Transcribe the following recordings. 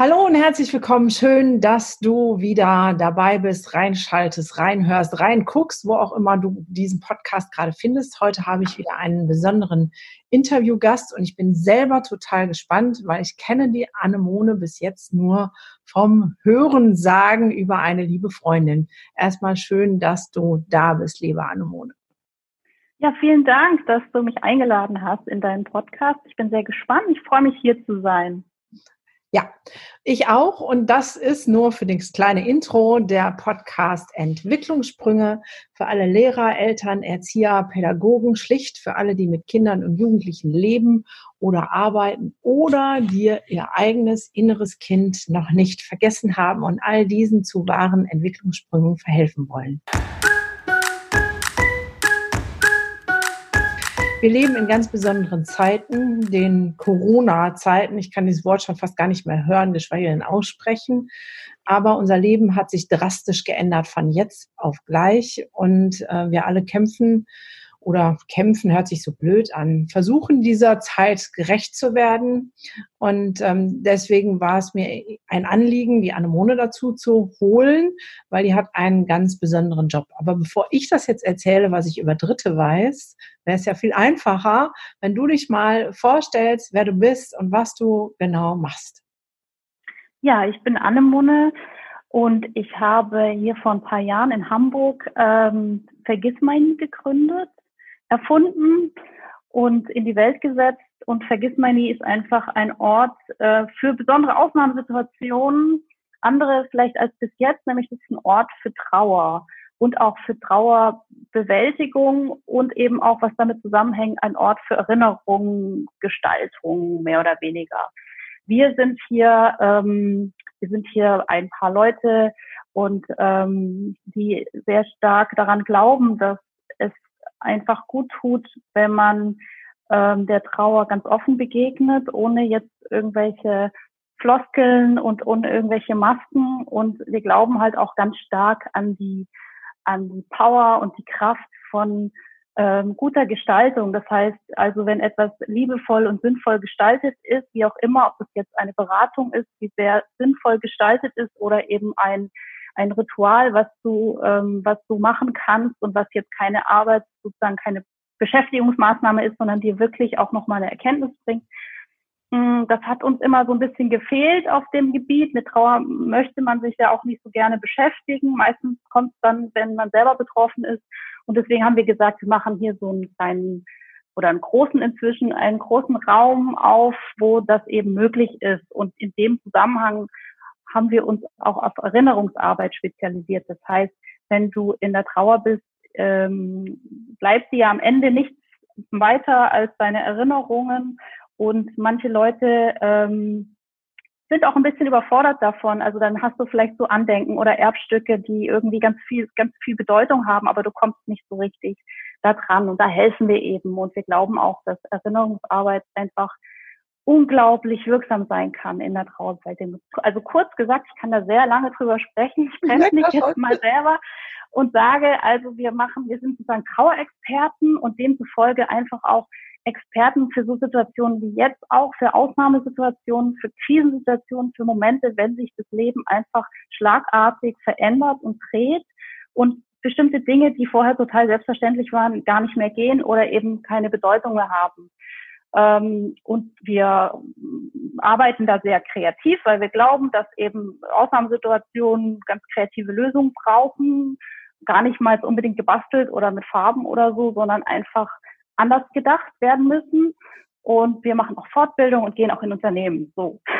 Hallo und herzlich willkommen. Schön, dass du wieder dabei bist, reinschaltest, reinhörst, reinguckst, wo auch immer du diesen Podcast gerade findest. Heute habe ich wieder einen besonderen Interviewgast und ich bin selber total gespannt, weil ich kenne die Anemone bis jetzt nur vom Hören sagen über eine liebe Freundin. Erstmal schön, dass du da bist, liebe Anemone. Ja, vielen Dank, dass du mich eingeladen hast in deinen Podcast. Ich bin sehr gespannt. Ich freue mich, hier zu sein. Ja, ich auch. Und das ist nur für das kleine Intro der Podcast Entwicklungssprünge für alle Lehrer, Eltern, Erzieher, Pädagogen, schlicht für alle, die mit Kindern und Jugendlichen leben oder arbeiten oder dir ihr eigenes inneres Kind noch nicht vergessen haben und all diesen zu wahren Entwicklungssprüngen verhelfen wollen. Wir leben in ganz besonderen Zeiten, den Corona-Zeiten. Ich kann dieses Wort schon fast gar nicht mehr hören, geschweige denn aussprechen. Aber unser Leben hat sich drastisch geändert von jetzt auf gleich und äh, wir alle kämpfen oder kämpfen hört sich so blöd an, versuchen dieser Zeit gerecht zu werden. Und ähm, deswegen war es mir ein Anliegen, die Anemone dazu zu holen, weil die hat einen ganz besonderen Job. Aber bevor ich das jetzt erzähle, was ich über Dritte weiß, wäre es ja viel einfacher, wenn du dich mal vorstellst, wer du bist und was du genau machst. Ja, ich bin Anemone. Und ich habe hier vor ein paar Jahren in Hamburg ähm, Vergissmein gegründet erfunden und in die Welt gesetzt. Und Vergiss My Nie ist einfach ein Ort äh, für besondere Ausnahmesituationen, andere vielleicht als bis jetzt, nämlich das ist ein Ort für Trauer und auch für Trauerbewältigung und eben auch, was damit zusammenhängt, ein Ort für Erinnerung, Gestaltung, mehr oder weniger. Wir sind hier, ähm, wir sind hier ein paar Leute und ähm, die sehr stark daran glauben, dass es einfach gut tut, wenn man ähm, der Trauer ganz offen begegnet, ohne jetzt irgendwelche Floskeln und ohne irgendwelche Masken. Und wir glauben halt auch ganz stark an die, an die Power und die Kraft von ähm, guter Gestaltung. Das heißt also, wenn etwas liebevoll und sinnvoll gestaltet ist, wie auch immer, ob es jetzt eine Beratung ist, wie sehr sinnvoll gestaltet ist oder eben ein ein Ritual, was du, ähm, was du machen kannst und was jetzt keine Arbeit, sozusagen keine Beschäftigungsmaßnahme ist, sondern dir wirklich auch nochmal eine Erkenntnis bringt. Mm, das hat uns immer so ein bisschen gefehlt auf dem Gebiet. Mit Trauer möchte man sich ja auch nicht so gerne beschäftigen. Meistens kommt es dann, wenn man selber betroffen ist. Und deswegen haben wir gesagt, wir machen hier so einen kleinen oder einen großen inzwischen, einen großen Raum auf, wo das eben möglich ist. Und in dem Zusammenhang haben wir uns auch auf Erinnerungsarbeit spezialisiert. Das heißt, wenn du in der Trauer bist, ähm, bleibt dir am Ende nichts weiter als deine Erinnerungen. Und manche Leute ähm, sind auch ein bisschen überfordert davon. Also dann hast du vielleicht so Andenken oder Erbstücke, die irgendwie ganz viel, ganz viel Bedeutung haben, aber du kommst nicht so richtig da dran. Und da helfen wir eben. Und wir glauben auch, dass Erinnerungsarbeit einfach unglaublich wirksam sein kann in der Trauerzeit. Also kurz gesagt, ich kann da sehr lange drüber sprechen. Ich treffe mich jetzt mal selber und sage, also wir machen, wir sind sozusagen Trauerexperten und demzufolge einfach auch Experten für so Situationen wie jetzt auch, für Ausnahmesituationen, für Krisensituationen, für Momente, wenn sich das Leben einfach schlagartig verändert und dreht und bestimmte Dinge, die vorher total selbstverständlich waren, gar nicht mehr gehen oder eben keine Bedeutung mehr haben. Ähm, und wir arbeiten da sehr kreativ, weil wir glauben, dass eben Ausnahmesituationen ganz kreative Lösungen brauchen. Gar nicht mal unbedingt gebastelt oder mit Farben oder so, sondern einfach anders gedacht werden müssen. Und wir machen auch Fortbildung und gehen auch in Unternehmen. So.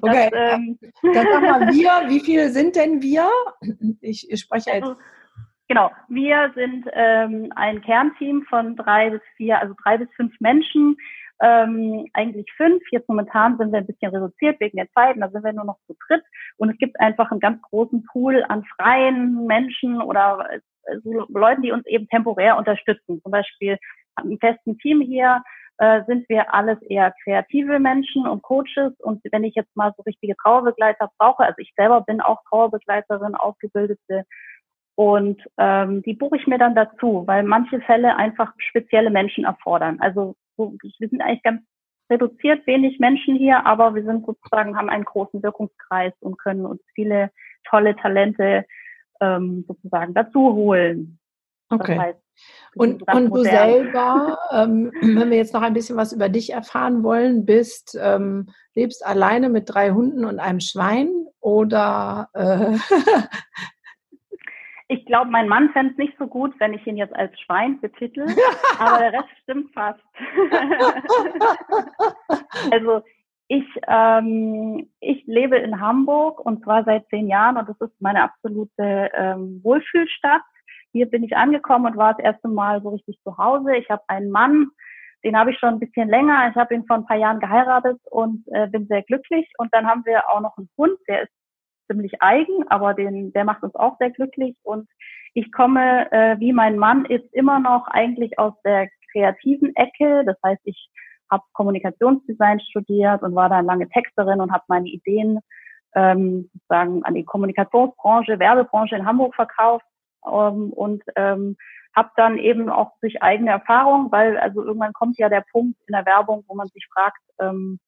Okay. Das, ähm, Dann sag mal wir, wie viele sind denn wir? Ich, ich spreche jetzt. Also, Genau, wir sind ähm, ein Kernteam von drei bis vier, also drei bis fünf Menschen, ähm, eigentlich fünf. Jetzt momentan sind wir ein bisschen reduziert wegen der Zeit, da sind wir nur noch zu dritt. Und es gibt einfach einen ganz großen Pool an freien Menschen oder äh, so Leuten, die uns eben temporär unterstützen. Zum Beispiel im festen Team hier äh, sind wir alles eher kreative Menschen und Coaches. Und wenn ich jetzt mal so richtige Trauerbegleiter brauche, also ich selber bin auch Trauerbegleiterin, ausgebildete und ähm, die buche ich mir dann dazu, weil manche Fälle einfach spezielle Menschen erfordern. Also so, wir sind eigentlich ganz reduziert wenig Menschen hier, aber wir sind sozusagen, haben einen großen Wirkungskreis und können uns viele tolle Talente ähm, sozusagen dazu holen. Okay. Das heißt, und, und du selber, ähm, wenn wir jetzt noch ein bisschen was über dich erfahren wollen, bist, ähm, lebst alleine mit drei Hunden und einem Schwein oder äh Ich glaube, mein Mann fände es nicht so gut, wenn ich ihn jetzt als Schwein betitel, aber der Rest stimmt fast. also ich, ähm, ich lebe in Hamburg und zwar seit zehn Jahren und das ist meine absolute ähm, Wohlfühlstadt. Hier bin ich angekommen und war das erste Mal so richtig zu Hause. Ich habe einen Mann, den habe ich schon ein bisschen länger. Ich habe ihn vor ein paar Jahren geheiratet und äh, bin sehr glücklich. Und dann haben wir auch noch einen Hund, der ist ziemlich eigen, aber den, der macht uns auch sehr glücklich. Und ich komme, äh, wie mein Mann ist, immer noch eigentlich aus der kreativen Ecke. Das heißt, ich habe Kommunikationsdesign studiert und war dann lange Texterin und habe meine Ideen ähm, sozusagen an die Kommunikationsbranche, Werbebranche in Hamburg verkauft ähm, und ähm, habe dann eben auch durch eigene Erfahrung, weil also irgendwann kommt ja der Punkt in der Werbung, wo man sich fragt, ähm,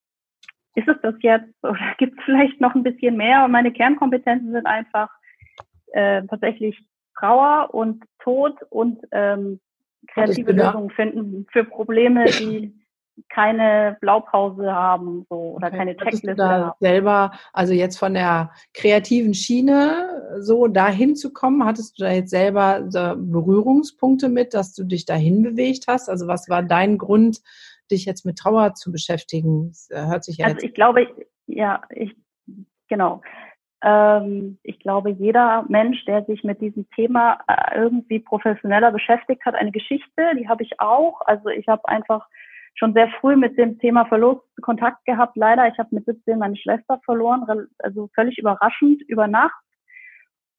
ist es das jetzt oder gibt es vielleicht noch ein bisschen mehr? Und meine Kernkompetenzen sind einfach äh, tatsächlich Trauer und Tod und ähm, kreative Lösungen finden für Probleme, die keine Blaupause haben so, oder okay. keine Checkliste da haben. Selber, also jetzt von der kreativen Schiene so dahin zu kommen, hattest du da jetzt selber so Berührungspunkte mit, dass du dich dahin bewegt hast? Also was war dein Grund, dich jetzt mit Trauer zu beschäftigen? Das äh, hört sich ja also ich glaube, ja, ich genau. Ähm, ich glaube, jeder Mensch, der sich mit diesem Thema äh, irgendwie professioneller beschäftigt hat, eine Geschichte, die habe ich auch. Also ich habe einfach schon sehr früh mit dem Thema Verlust Kontakt gehabt. Leider, ich habe mit 17 meine Schwester verloren, also völlig überraschend über Nacht.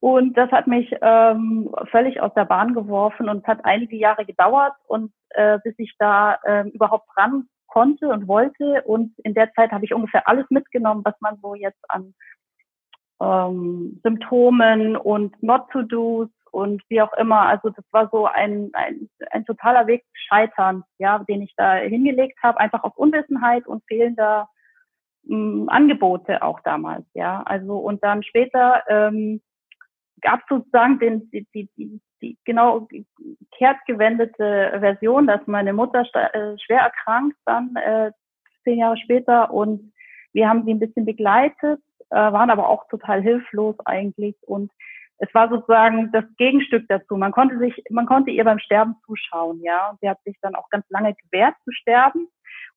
Und das hat mich ähm, völlig aus der Bahn geworfen und hat einige Jahre gedauert und äh, bis ich da äh, überhaupt ran konnte und wollte. Und in der Zeit habe ich ungefähr alles mitgenommen, was man so jetzt an ähm, Symptomen und Not-to-Dos und wie auch immer. Also das war so ein, ein, ein totaler Weg scheitern, ja, den ich da hingelegt habe, einfach aus Unwissenheit und fehlender mh, hm, Angebote auch damals, ja. Also und dann später ähm, gab sozusagen den, die, die, die, die genau kehrtgewendete Version, dass meine Mutter äh, schwer erkrankt dann äh, zehn Jahre später und wir haben sie ein bisschen begleitet, äh, waren aber auch total hilflos eigentlich und es war sozusagen das Gegenstück dazu. Man konnte sich, man konnte ihr beim Sterben zuschauen, ja. Und sie hat sich dann auch ganz lange gewehrt zu sterben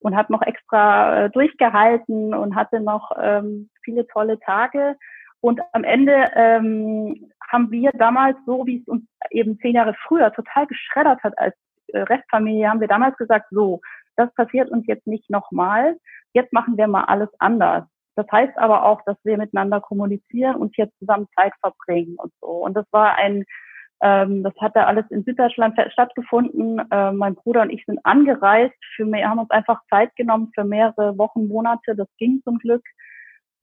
und hat noch extra äh, durchgehalten und hatte noch ähm, viele tolle Tage. Und am Ende ähm, haben wir damals, so wie es uns eben zehn Jahre früher total geschreddert hat als äh, Restfamilie, haben wir damals gesagt, so, das passiert uns jetzt nicht nochmal. Jetzt machen wir mal alles anders. Das heißt aber auch, dass wir miteinander kommunizieren und hier zusammen Zeit verbringen und so. Und das war ein, ähm, das hat da alles in Süddeutschland stattgefunden. Äh, mein Bruder und ich sind angereist. Für mehr, haben uns einfach Zeit genommen für mehrere Wochen, Monate. Das ging zum Glück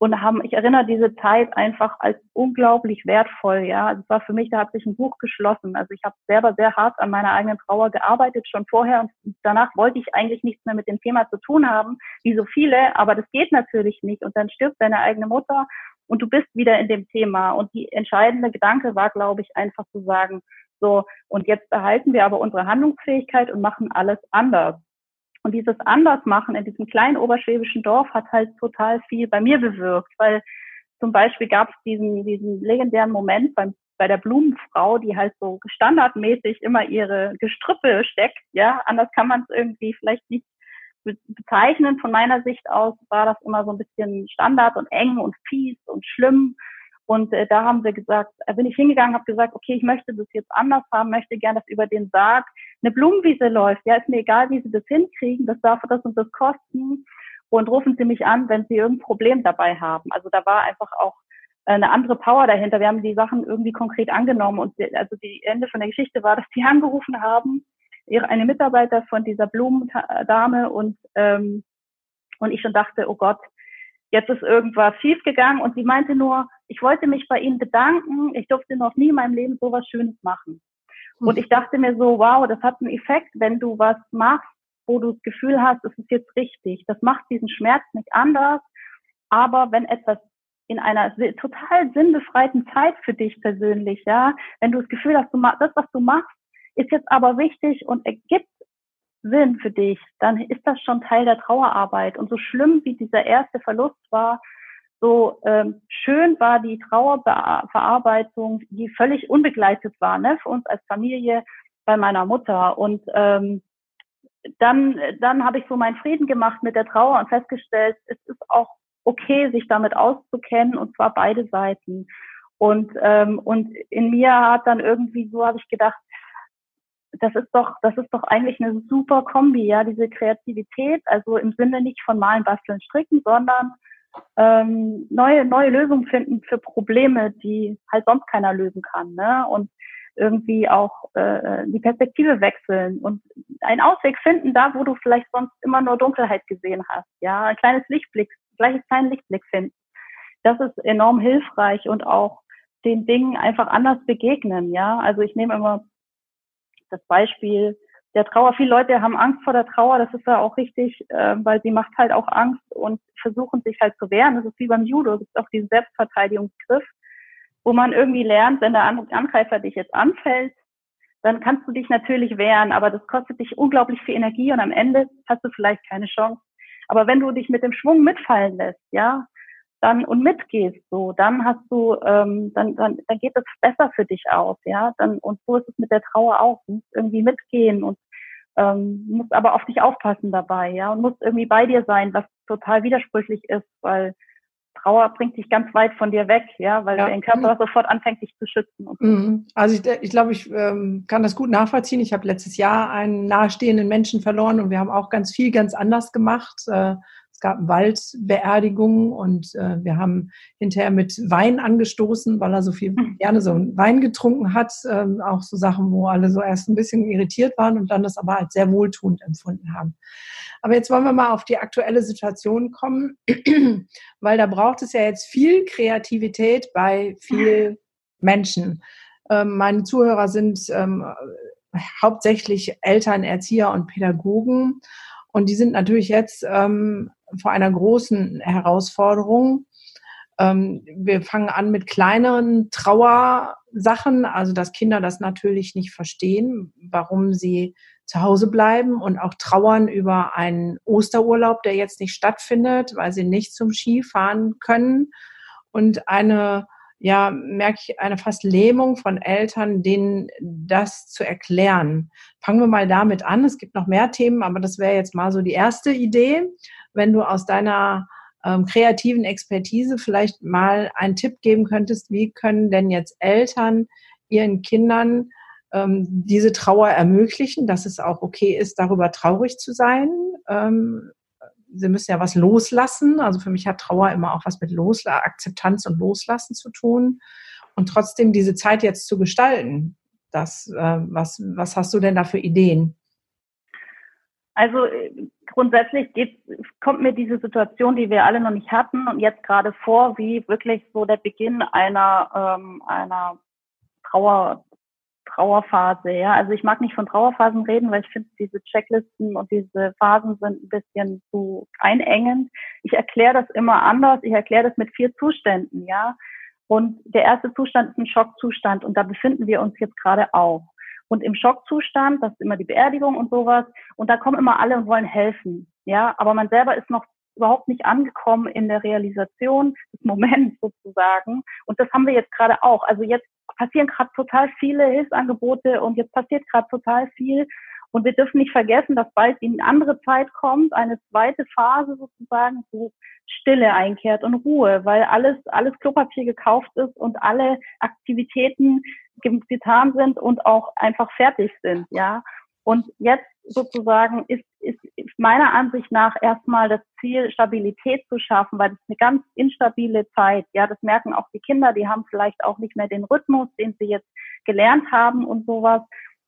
und haben, ich erinnere diese Zeit einfach als unglaublich wertvoll, ja. Es war für mich, da hat sich ein Buch geschlossen. Also ich habe selber sehr hart an meiner eigenen Trauer gearbeitet, schon vorher und danach wollte ich eigentlich nichts mehr mit dem Thema zu tun haben, wie so viele, aber das geht natürlich nicht und dann stirbt deine eigene Mutter und du bist wieder in dem Thema und die entscheidende Gedanke war, glaube ich, einfach zu sagen, so, und jetzt erhalten wir aber unsere Handlungsfähigkeit und machen alles anders. Und dieses Andersmachen in diesem kleinen oberschwäbischen Dorf hat halt total viel bei mir bewirkt, weil zum Beispiel gab es diesen, diesen legendären Moment beim, bei der Blumenfrau, die halt so standardmäßig immer ihre Gestrüppe steckt, ja, anders kann man es irgendwie vielleicht nicht bezeichnen. Von meiner Sicht aus war das immer so ein bisschen Standard und eng und fies und schlimm. Und äh, da haben wir gesagt, äh, bin ich hingegangen, habe gesagt, okay, ich möchte das jetzt anders haben, möchte gerne, dass über den Sarg eine Blumenwiese läuft. Ja, ist mir egal, wie Sie das hinkriegen, das darf das und das kosten. Und rufen Sie mich an, wenn Sie irgendein Problem dabei haben. Also da war einfach auch äh, eine andere Power dahinter. Wir haben die Sachen irgendwie konkret angenommen und also die Ende von der Geschichte war, dass die angerufen haben, ihre eine Mitarbeiter von dieser Blumendame und ähm, und ich schon dachte, oh Gott, jetzt ist irgendwas schiefgegangen und sie meinte nur, ich wollte mich bei Ihnen bedanken, ich durfte noch nie in meinem Leben so was Schönes machen. Und ich dachte mir so, wow, das hat einen Effekt, wenn du was machst, wo du das Gefühl hast, es ist jetzt richtig. Das macht diesen Schmerz nicht anders. Aber wenn etwas in einer total sinnbefreiten Zeit für dich persönlich, ja, wenn du das Gefühl hast, du machst, das, was du machst, ist jetzt aber wichtig und ergibt Sinn für dich, dann ist das schon Teil der Trauerarbeit. Und so schlimm wie dieser erste Verlust war, so ähm, schön war die Trauerverarbeitung, die völlig unbegleitet war, ne, für uns als Familie bei meiner Mutter. Und ähm, dann, dann habe ich so meinen Frieden gemacht mit der Trauer und festgestellt, es ist auch okay, sich damit auszukennen, und zwar beide Seiten. Und, ähm, und in mir hat dann irgendwie so, habe ich gedacht, das ist doch, das ist doch eigentlich eine super Kombi, ja, diese Kreativität, also im Sinne nicht von malen, basteln, stricken, sondern ähm, neue, neue Lösungen finden für Probleme, die halt sonst keiner lösen kann, ne? Und irgendwie auch äh, die Perspektive wechseln und einen Ausweg finden, da wo du vielleicht sonst immer nur Dunkelheit gesehen hast, ja, ein kleines Lichtblick, vielleicht einen kleinen Lichtblick finden. Das ist enorm hilfreich und auch den Dingen einfach anders begegnen, ja. Also ich nehme immer das Beispiel der Trauer. Viele Leute haben Angst vor der Trauer, das ist ja auch richtig, äh, weil sie macht halt auch Angst und versuchen sich halt zu wehren. Das ist wie beim Judo, es gibt auch diesen Selbstverteidigungsgriff, wo man irgendwie lernt, wenn der Angreifer dich jetzt anfällt, dann kannst du dich natürlich wehren, aber das kostet dich unglaublich viel Energie und am Ende hast du vielleicht keine Chance. Aber wenn du dich mit dem Schwung mitfallen lässt, ja, dann und mitgehst, so, dann hast du, ähm, dann, dann, dann geht es besser für dich aus, ja. Dann und so ist es mit der Trauer auch. Du musst irgendwie mitgehen und ähm, musst aber auf dich aufpassen dabei, ja, und musst irgendwie bei dir sein, was total widersprüchlich ist, weil Trauer bringt dich ganz weit von dir weg, ja, weil ja. dein Körper sofort anfängt, dich zu schützen. Mhm. Also ich, ich glaube, ich ähm, kann das gut nachvollziehen. Ich habe letztes Jahr einen nahestehenden Menschen verloren und wir haben auch ganz viel ganz anders gemacht. Äh, gab Waldbeerdigungen und äh, wir haben hinterher mit Wein angestoßen, weil er so viel hm. gerne so einen Wein getrunken hat. Ähm, auch so Sachen, wo alle so erst ein bisschen irritiert waren und dann das aber als sehr wohltuend empfunden haben. Aber jetzt wollen wir mal auf die aktuelle Situation kommen, weil da braucht es ja jetzt viel Kreativität bei vielen Menschen. Ähm, meine Zuhörer sind ähm, hauptsächlich Eltern, Erzieher und Pädagogen. Und die sind natürlich jetzt ähm, vor einer großen Herausforderung. Ähm, wir fangen an mit kleineren Trauersachen, also dass Kinder das natürlich nicht verstehen, warum sie zu Hause bleiben und auch trauern über einen Osterurlaub, der jetzt nicht stattfindet, weil sie nicht zum Skifahren können. Und eine, ja, merke ich, eine fast Lähmung von Eltern, denen das zu erklären. Fangen wir mal damit an. Es gibt noch mehr Themen, aber das wäre jetzt mal so die erste Idee wenn du aus deiner ähm, kreativen Expertise vielleicht mal einen Tipp geben könntest, wie können denn jetzt Eltern ihren Kindern ähm, diese Trauer ermöglichen, dass es auch okay ist, darüber traurig zu sein. Ähm, sie müssen ja was loslassen. Also für mich hat Trauer immer auch was mit Losla Akzeptanz und Loslassen zu tun. Und trotzdem diese Zeit jetzt zu gestalten. Das, äh, was, was hast du denn da für Ideen? Also äh, grundsätzlich kommt mir diese Situation, die wir alle noch nicht hatten und jetzt gerade vor, wie wirklich so der Beginn einer, ähm, einer Trauer, Trauerphase. Ja? Also ich mag nicht von Trauerphasen reden, weil ich finde, diese Checklisten und diese Phasen sind ein bisschen zu einengend. Ich erkläre das immer anders. Ich erkläre das mit vier Zuständen. Ja, und der erste Zustand ist ein Schockzustand und da befinden wir uns jetzt gerade auch und im Schockzustand, das ist immer die Beerdigung und sowas. Und da kommen immer alle und wollen helfen. Ja, aber man selber ist noch überhaupt nicht angekommen in der Realisation des Moments sozusagen. Und das haben wir jetzt gerade auch. Also jetzt passieren gerade total viele Hilfsangebote und jetzt passiert gerade total viel. Und wir dürfen nicht vergessen, dass bald in eine andere Zeit kommt, eine zweite Phase sozusagen, wo Stille einkehrt und Ruhe, weil alles, alles Klopapier gekauft ist und alle Aktivitäten getan sind und auch einfach fertig sind, ja. Und jetzt sozusagen ist, ist meiner Ansicht nach erstmal das Ziel, Stabilität zu schaffen, weil das ist eine ganz instabile Zeit. Ja, das merken auch die Kinder, die haben vielleicht auch nicht mehr den Rhythmus, den sie jetzt gelernt haben und sowas.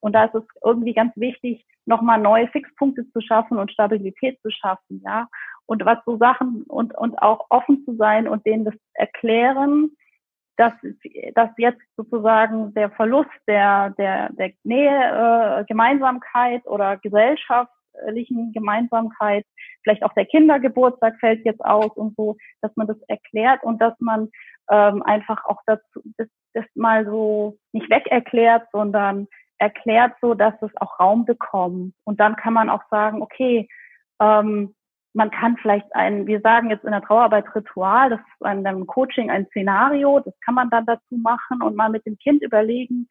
Und da ist es irgendwie ganz wichtig, nochmal neue Fixpunkte zu schaffen und Stabilität zu schaffen, ja. Und was so Sachen und, und auch offen zu sein und denen das erklären, dass, dass jetzt sozusagen der Verlust der, der, der Nähe, äh, Gemeinsamkeit oder Gesellschaft geschwisterlichen Gemeinsamkeit, vielleicht auch der Kindergeburtstag fällt jetzt aus und so, dass man das erklärt und dass man ähm, einfach auch dazu, das, das mal so nicht weg erklärt, sondern erklärt so, dass es auch Raum bekommt. Und dann kann man auch sagen, okay, ähm, man kann vielleicht ein, wir sagen jetzt in der Trauerarbeit Ritual, das ist in einem Coaching ein Szenario, das kann man dann dazu machen und mal mit dem Kind überlegen,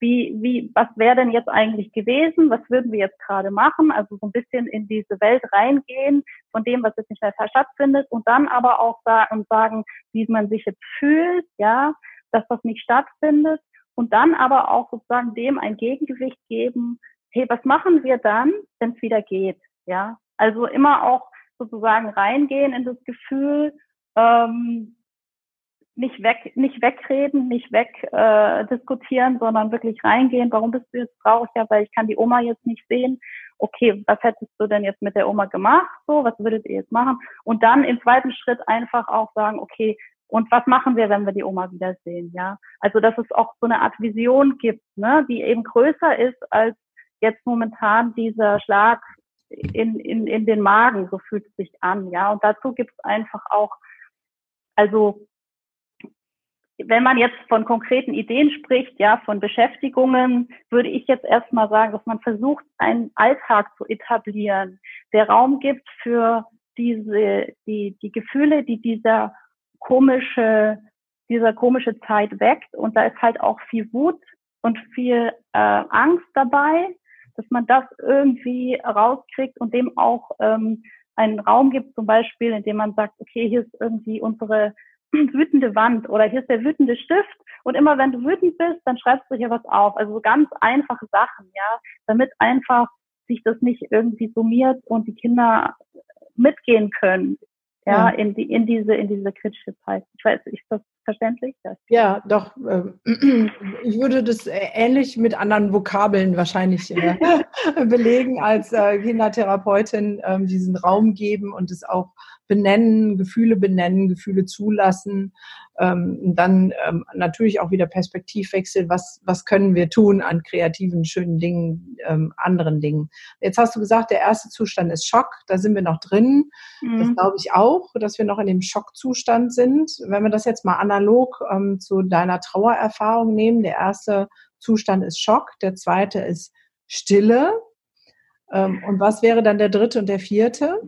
wie, wie, was wäre denn jetzt eigentlich gewesen? Was würden wir jetzt gerade machen? Also so ein bisschen in diese Welt reingehen von dem, was jetzt nicht mehr stattfindet und dann aber auch sagen, sagen, wie man sich jetzt fühlt, ja, dass das nicht stattfindet und dann aber auch sozusagen dem ein Gegengewicht geben. Hey, was machen wir dann, wenn es wieder geht? Ja, also immer auch sozusagen reingehen in das Gefühl, ähm, nicht weg, nicht wegreden, nicht weg äh, sondern wirklich reingehen. Warum bist du jetzt traurig? Ja, weil ich kann die Oma jetzt nicht sehen. Okay, was hättest du denn jetzt mit der Oma gemacht? So, was würdet ihr jetzt machen? Und dann im zweiten Schritt einfach auch sagen, okay, und was machen wir, wenn wir die Oma wiedersehen? Ja, also dass es auch so eine Art Vision gibt, ne, die eben größer ist als jetzt momentan dieser Schlag in, in, in den Magen, so fühlt es sich an, ja. Und dazu gibt es einfach auch, also wenn man jetzt von konkreten Ideen spricht, ja, von Beschäftigungen, würde ich jetzt erstmal sagen, dass man versucht, einen Alltag zu etablieren, der Raum gibt für diese, die, die Gefühle, die dieser komische, dieser komische Zeit weckt. Und da ist halt auch viel Wut und viel äh, Angst dabei dass man das irgendwie rauskriegt und dem auch ähm, einen Raum gibt, zum Beispiel, in dem man sagt, okay, hier ist irgendwie unsere wütende Wand oder hier ist der wütende Stift und immer wenn du wütend bist, dann schreibst du hier was auf. Also so ganz einfache Sachen, ja, damit einfach sich das nicht irgendwie summiert und die Kinder mitgehen können ja, in, die, in, diese, in diese kritische Zeit. Ich weiß, ist das verständlich? Ja, doch. Ähm, ich würde das äh, ähnlich mit anderen Vokabeln wahrscheinlich äh, belegen als äh, Kindertherapeutin, ähm, diesen Raum geben und es auch benennen, Gefühle benennen, Gefühle zulassen, ähm, dann ähm, natürlich auch wieder Perspektivwechsel, was, was können wir tun an kreativen, schönen Dingen, ähm, anderen Dingen. Jetzt hast du gesagt, der erste Zustand ist Schock, da sind wir noch drin. Mhm. Das glaube ich auch, dass wir noch in dem Schockzustand sind. Wenn wir das jetzt mal analog ähm, zu deiner Trauererfahrung nehmen, der erste Zustand ist Schock, der zweite ist Stille. Ähm, und was wäre dann der dritte und der vierte?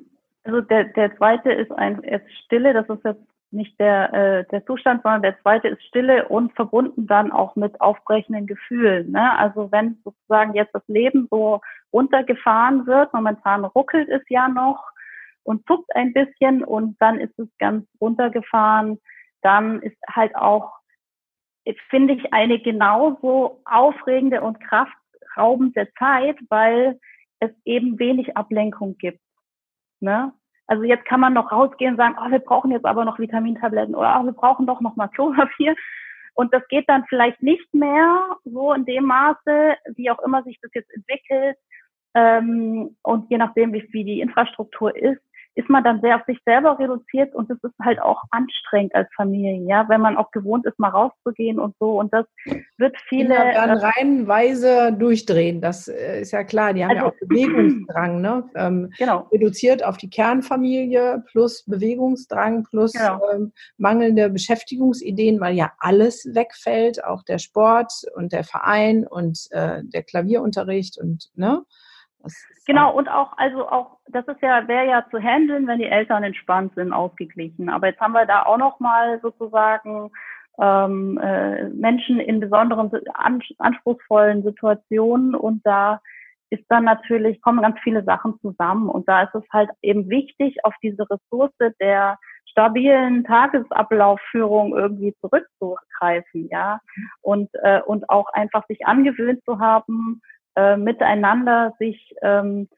Also der, der zweite ist ein ist Stille, das ist jetzt nicht der, äh, der Zustand, sondern der zweite ist Stille und verbunden dann auch mit aufbrechenden Gefühlen. Ne? Also wenn sozusagen jetzt das Leben so runtergefahren wird, momentan ruckelt es ja noch und zuckt ein bisschen und dann ist es ganz runtergefahren, dann ist halt auch, finde ich, eine genauso aufregende und kraftraubende Zeit, weil es eben wenig Ablenkung gibt. Ne? Also jetzt kann man noch rausgehen und sagen, oh, wir brauchen jetzt aber noch Vitamintabletten oder oh, wir brauchen doch noch mal Klopapier. Und das geht dann vielleicht nicht mehr so in dem Maße, wie auch immer sich das jetzt entwickelt. Ähm, und je nachdem, wie, wie die Infrastruktur ist, ist man dann sehr auf sich selber reduziert und das ist halt auch anstrengend als Familie, ja, wenn man auch gewohnt ist, mal rauszugehen und so und das wird viele Kinder dann äh, reihenweise durchdrehen, das äh, ist ja klar, die haben also, ja auch Bewegungsdrang, ne? Ähm, genau. Reduziert auf die Kernfamilie plus Bewegungsdrang plus genau. ähm, mangelnde Beschäftigungsideen, weil ja alles wegfällt, auch der Sport und der Verein und äh, der Klavierunterricht und ne? Genau, und auch, also auch, das ist ja, wäre ja zu handeln, wenn die Eltern entspannt sind, ausgeglichen. Aber jetzt haben wir da auch nochmal sozusagen ähm, äh, Menschen in besonderen, anspruchsvollen Situationen und da ist dann natürlich, kommen ganz viele Sachen zusammen und da ist es halt eben wichtig, auf diese Ressource der stabilen Tagesablaufführung irgendwie zurückzugreifen, ja, und, äh, und auch einfach sich angewöhnt zu haben, äh, miteinander sich ähm,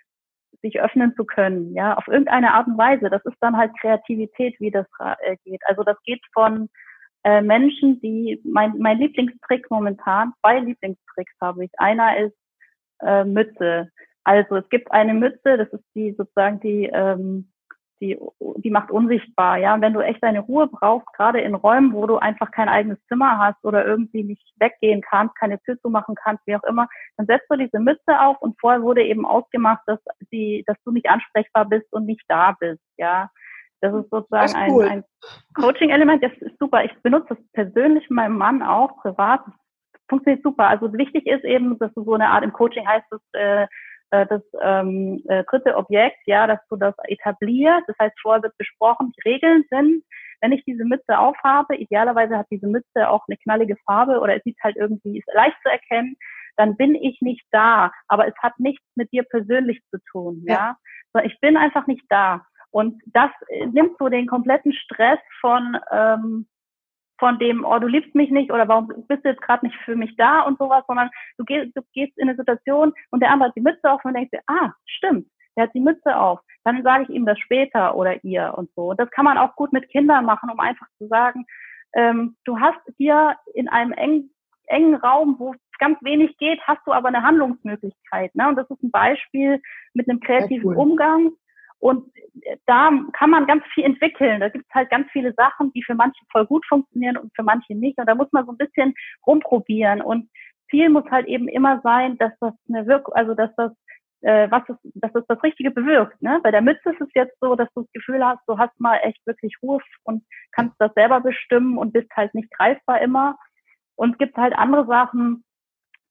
sich öffnen zu können, ja, auf irgendeine Art und Weise. Das ist dann halt Kreativität, wie das äh, geht. Also das geht von äh, Menschen, die mein, mein Lieblingstrick momentan, zwei Lieblingstricks habe ich. Einer ist äh, Mütze. Also es gibt eine Mütze, das ist die sozusagen die ähm, die, die macht unsichtbar, ja. Und wenn du echt deine Ruhe brauchst, gerade in Räumen, wo du einfach kein eigenes Zimmer hast oder irgendwie nicht weggehen kannst, keine Tür zumachen kannst, wie auch immer, dann setzt du diese Mütze auf und vorher wurde eben ausgemacht, dass die, dass du nicht ansprechbar bist und nicht da bist, ja. Das ist sozusagen das ist cool. ein, ein Coaching-Element, das ist super. Ich benutze das persönlich meinem Mann auch privat. Das funktioniert super. Also wichtig ist eben, dass du so eine Art im Coaching heißt es, äh, äh, das ähm, äh, dritte Objekt, ja, dass du das etablierst. Das heißt, vorher wird besprochen, die Regeln sind, wenn ich diese Mütze aufhabe, idealerweise hat diese Mütze auch eine knallige Farbe oder es sieht halt irgendwie, ist leicht zu erkennen, dann bin ich nicht da. Aber es hat nichts mit dir persönlich zu tun, ja. ja? Ich bin einfach nicht da. Und das äh, nimmt so den kompletten Stress von, ähm, von dem, oh, du liebst mich nicht oder warum bist du jetzt gerade nicht für mich da und sowas, sondern du gehst, du gehst in eine Situation und der andere hat die Mütze auf und denkst dir, ah, stimmt, der hat die Mütze auf. Dann sage ich ihm das später oder ihr und so. Und das kann man auch gut mit Kindern machen, um einfach zu sagen, ähm, du hast hier in einem engen, engen Raum, wo ganz wenig geht, hast du aber eine Handlungsmöglichkeit. Ne? Und das ist ein Beispiel mit einem kreativen cool. Umgang. Und da kann man ganz viel entwickeln. Da gibt es halt ganz viele Sachen, die für manche voll gut funktionieren und für manche nicht. Und da muss man so ein bisschen rumprobieren. Und Ziel muss halt eben immer sein, dass das eine Wirkung, also dass das äh, was ist, dass das das Richtige bewirkt. Ne? Bei der Mütze ist es jetzt so, dass du das Gefühl hast, du hast mal echt wirklich Ruhe und kannst das selber bestimmen und bist halt nicht greifbar immer. Und es gibt halt andere Sachen,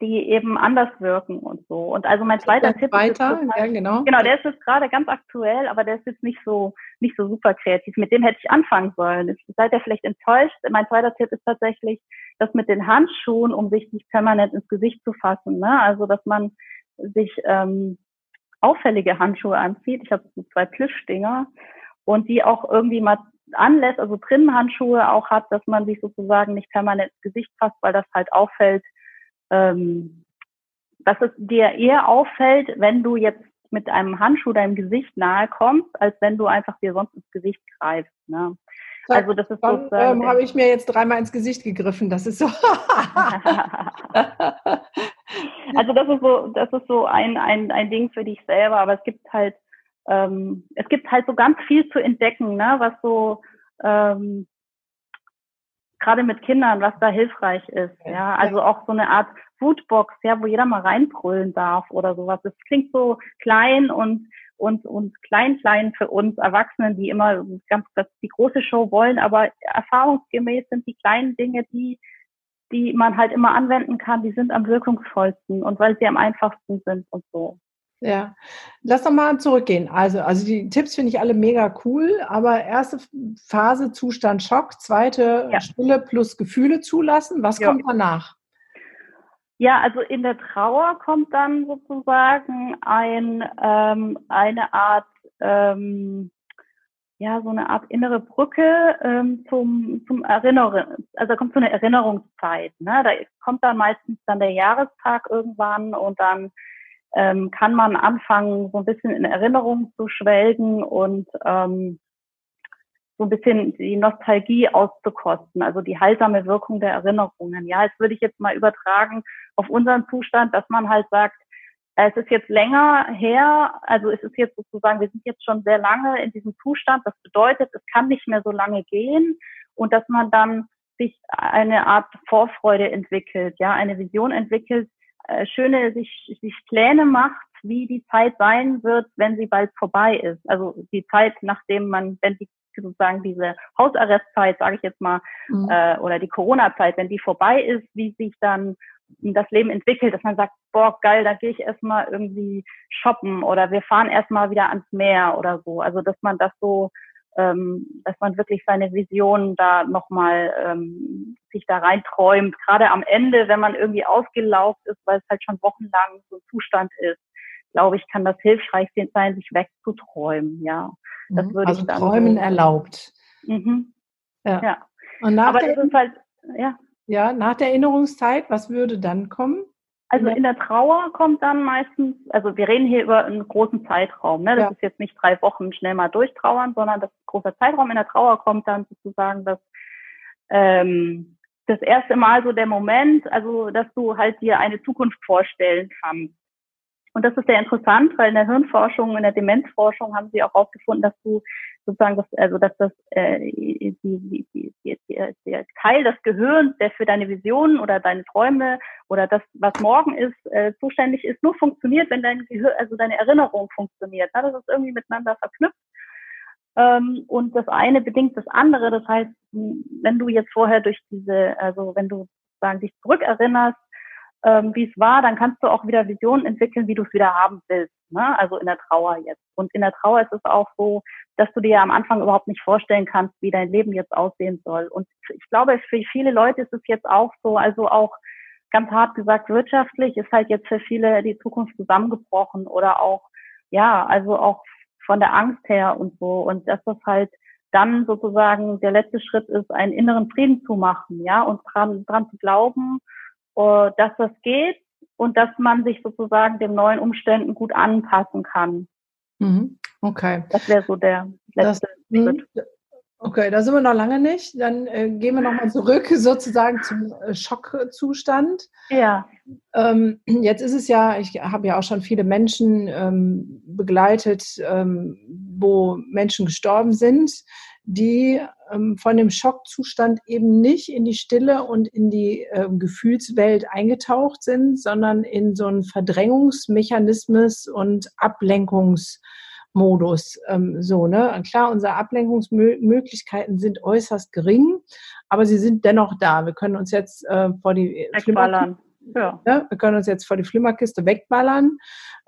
die eben anders wirken und so. Und also mein zweiter Tipp weiter, ist ja, genau. Genau, der ist jetzt gerade ganz aktuell, aber der ist jetzt nicht so nicht so super kreativ. Mit dem hätte ich anfangen sollen. Seid ihr vielleicht enttäuscht? Mein zweiter Tipp ist tatsächlich, das mit den Handschuhen, um sich nicht permanent ins Gesicht zu fassen. Ne? Also dass man sich ähm, auffällige Handschuhe anzieht. Ich habe so zwei Plüschdinger und die auch irgendwie mal anlässt, also drinnen Handschuhe auch hat, dass man sich sozusagen nicht permanent ins Gesicht fasst, weil das halt auffällt, ähm, dass es dir eher auffällt, wenn du jetzt mit einem Handschuh deinem Gesicht nahe kommst, als wenn du einfach dir sonst ins Gesicht greifst. Ne? Also das ist Dann ähm, habe ich mir jetzt dreimal ins Gesicht gegriffen. Das ist so. also das ist so, das ist so ein, ein, ein Ding für dich selber, aber es gibt halt, ähm, es gibt halt so ganz viel zu entdecken, ne, was so ähm, gerade mit Kindern, was da hilfreich ist. Ja, also auch so eine Art Foodbox, ja, wo jeder mal reinbrüllen darf oder sowas. Das klingt so klein und und und klein klein für uns Erwachsenen, die immer ganz, ganz die große Show wollen, aber erfahrungsgemäß sind die kleinen Dinge, die die man halt immer anwenden kann, die sind am wirkungsvollsten und weil sie am einfachsten sind und so. Ja, lass doch mal zurückgehen. Also, also die Tipps finde ich alle mega cool, aber erste Phase Zustand Schock, zweite ja. Stille plus Gefühle zulassen. Was ja. kommt danach? Ja, also in der Trauer kommt dann sozusagen ein, ähm, eine Art, ähm, ja, so eine Art innere Brücke ähm, zum, zum Erinnerung, also kommt so eine Erinnerungszeit. Ne? Da kommt dann meistens dann der Jahrestag irgendwann und dann ähm, kann man anfangen, so ein bisschen in Erinnerung zu schwelgen und ähm, so ein bisschen die Nostalgie auszukosten, also die heilsame Wirkung der Erinnerungen. Ja, jetzt würde ich jetzt mal übertragen auf unseren Zustand, dass man halt sagt, es ist jetzt länger her, also es ist jetzt sozusagen, wir sind jetzt schon sehr lange in diesem Zustand. Das bedeutet, es kann nicht mehr so lange gehen und dass man dann sich eine Art Vorfreude entwickelt, ja, eine Vision entwickelt, äh, schöne sich, sich Pläne macht, wie die Zeit sein wird, wenn sie bald vorbei ist. Also die Zeit, nachdem man, wenn die sozusagen diese Hausarrestzeit, sage ich jetzt mal, mhm. äh, oder die Corona-Zeit, wenn die vorbei ist, wie sich dann das Leben entwickelt, dass man sagt, boah, geil, da gehe ich erstmal irgendwie shoppen oder wir fahren erstmal wieder ans Meer oder so. Also dass man das so ähm, dass man wirklich seine Vision da nochmal ähm, sich da reinträumt. Gerade am Ende, wenn man irgendwie ausgelaugt ist, weil es halt schon wochenlang so ein Zustand ist, glaube ich, kann das hilfreich sein, sich wegzuträumen. Ja, das mhm. würde also ich dann Träumen so erlaubt. Mhm. Ja. ja. Und nach Aber der, das ist halt, ja. Ja, nach der Erinnerungszeit, was würde dann kommen? Also in der Trauer kommt dann meistens, also wir reden hier über einen großen Zeitraum. Ne? Das ja. ist jetzt nicht drei Wochen schnell mal durchtrauern, sondern das große Zeitraum in der Trauer kommt dann sozusagen das, ähm, das erste Mal so der Moment, also dass du halt dir eine Zukunft vorstellen kannst. Und das ist sehr interessant, weil in der Hirnforschung, in der Demenzforschung haben sie auch herausgefunden, dass du sozusagen, das, also dass das äh, die, die, die, die, der Teil des Gehirns, der für deine Visionen oder deine Träume oder das, was morgen ist, äh, zuständig ist, nur funktioniert, wenn dein Gehirn, also deine Erinnerung funktioniert. Na, das ist irgendwie miteinander verknüpft. Ähm, und das eine bedingt das andere. Das heißt, wenn du jetzt vorher durch diese, also wenn du sagen, dich zurückerinnerst, ähm, wie es war, dann kannst du auch wieder Visionen entwickeln, wie du es wieder haben willst. Ne? Also in der Trauer jetzt. Und in der Trauer ist es auch so, dass du dir am Anfang überhaupt nicht vorstellen kannst, wie dein Leben jetzt aussehen soll. Und ich glaube, für viele Leute ist es jetzt auch so, also auch ganz hart gesagt, wirtschaftlich ist halt jetzt für viele die Zukunft zusammengebrochen oder auch, ja, also auch von der Angst her und so. Und dass das halt dann sozusagen der letzte Schritt ist, einen inneren Frieden zu machen, ja, und dran, dran zu glauben, dass das geht und dass man sich sozusagen den neuen Umständen gut anpassen kann. Mhm. Okay. Das wäre so der letzte das, Schritt. Okay, da sind wir noch lange nicht. Dann äh, gehen wir nochmal zurück sozusagen zum äh, Schockzustand. Ja. Ähm, jetzt ist es ja, ich habe ja auch schon viele Menschen ähm, begleitet, ähm, wo Menschen gestorben sind, die ähm, von dem Schockzustand eben nicht in die Stille und in die äh, Gefühlswelt eingetaucht sind, sondern in so einen Verdrängungsmechanismus und Ablenkungs- Modus. Ähm, so, ne? Klar, unsere Ablenkungsmöglichkeiten sind äußerst gering, aber sie sind dennoch da. Wir können uns jetzt äh, vor die Wegballern. Ja. Ne? Wir können uns jetzt vor die Flimmerkiste wegballern.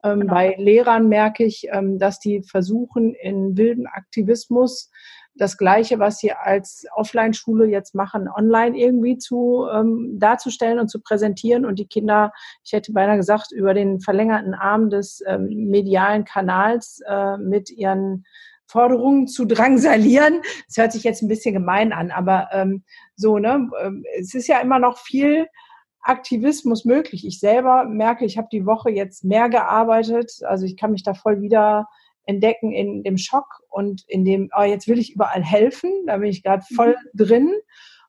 Ähm, genau. Bei Lehrern merke ich, ähm, dass die versuchen, in wilden Aktivismus das Gleiche, was sie als Offline-Schule jetzt machen, online irgendwie zu ähm, darzustellen und zu präsentieren und die Kinder, ich hätte beinahe gesagt, über den verlängerten Arm des ähm, medialen Kanals äh, mit ihren Forderungen zu drangsalieren. Das hört sich jetzt ein bisschen gemein an, aber ähm, so, ne, ähm, es ist ja immer noch viel Aktivismus möglich. Ich selber merke, ich habe die Woche jetzt mehr gearbeitet, also ich kann mich da voll wieder entdecken in dem Schock und in dem, oh, jetzt will ich überall helfen, da bin ich gerade voll mhm. drin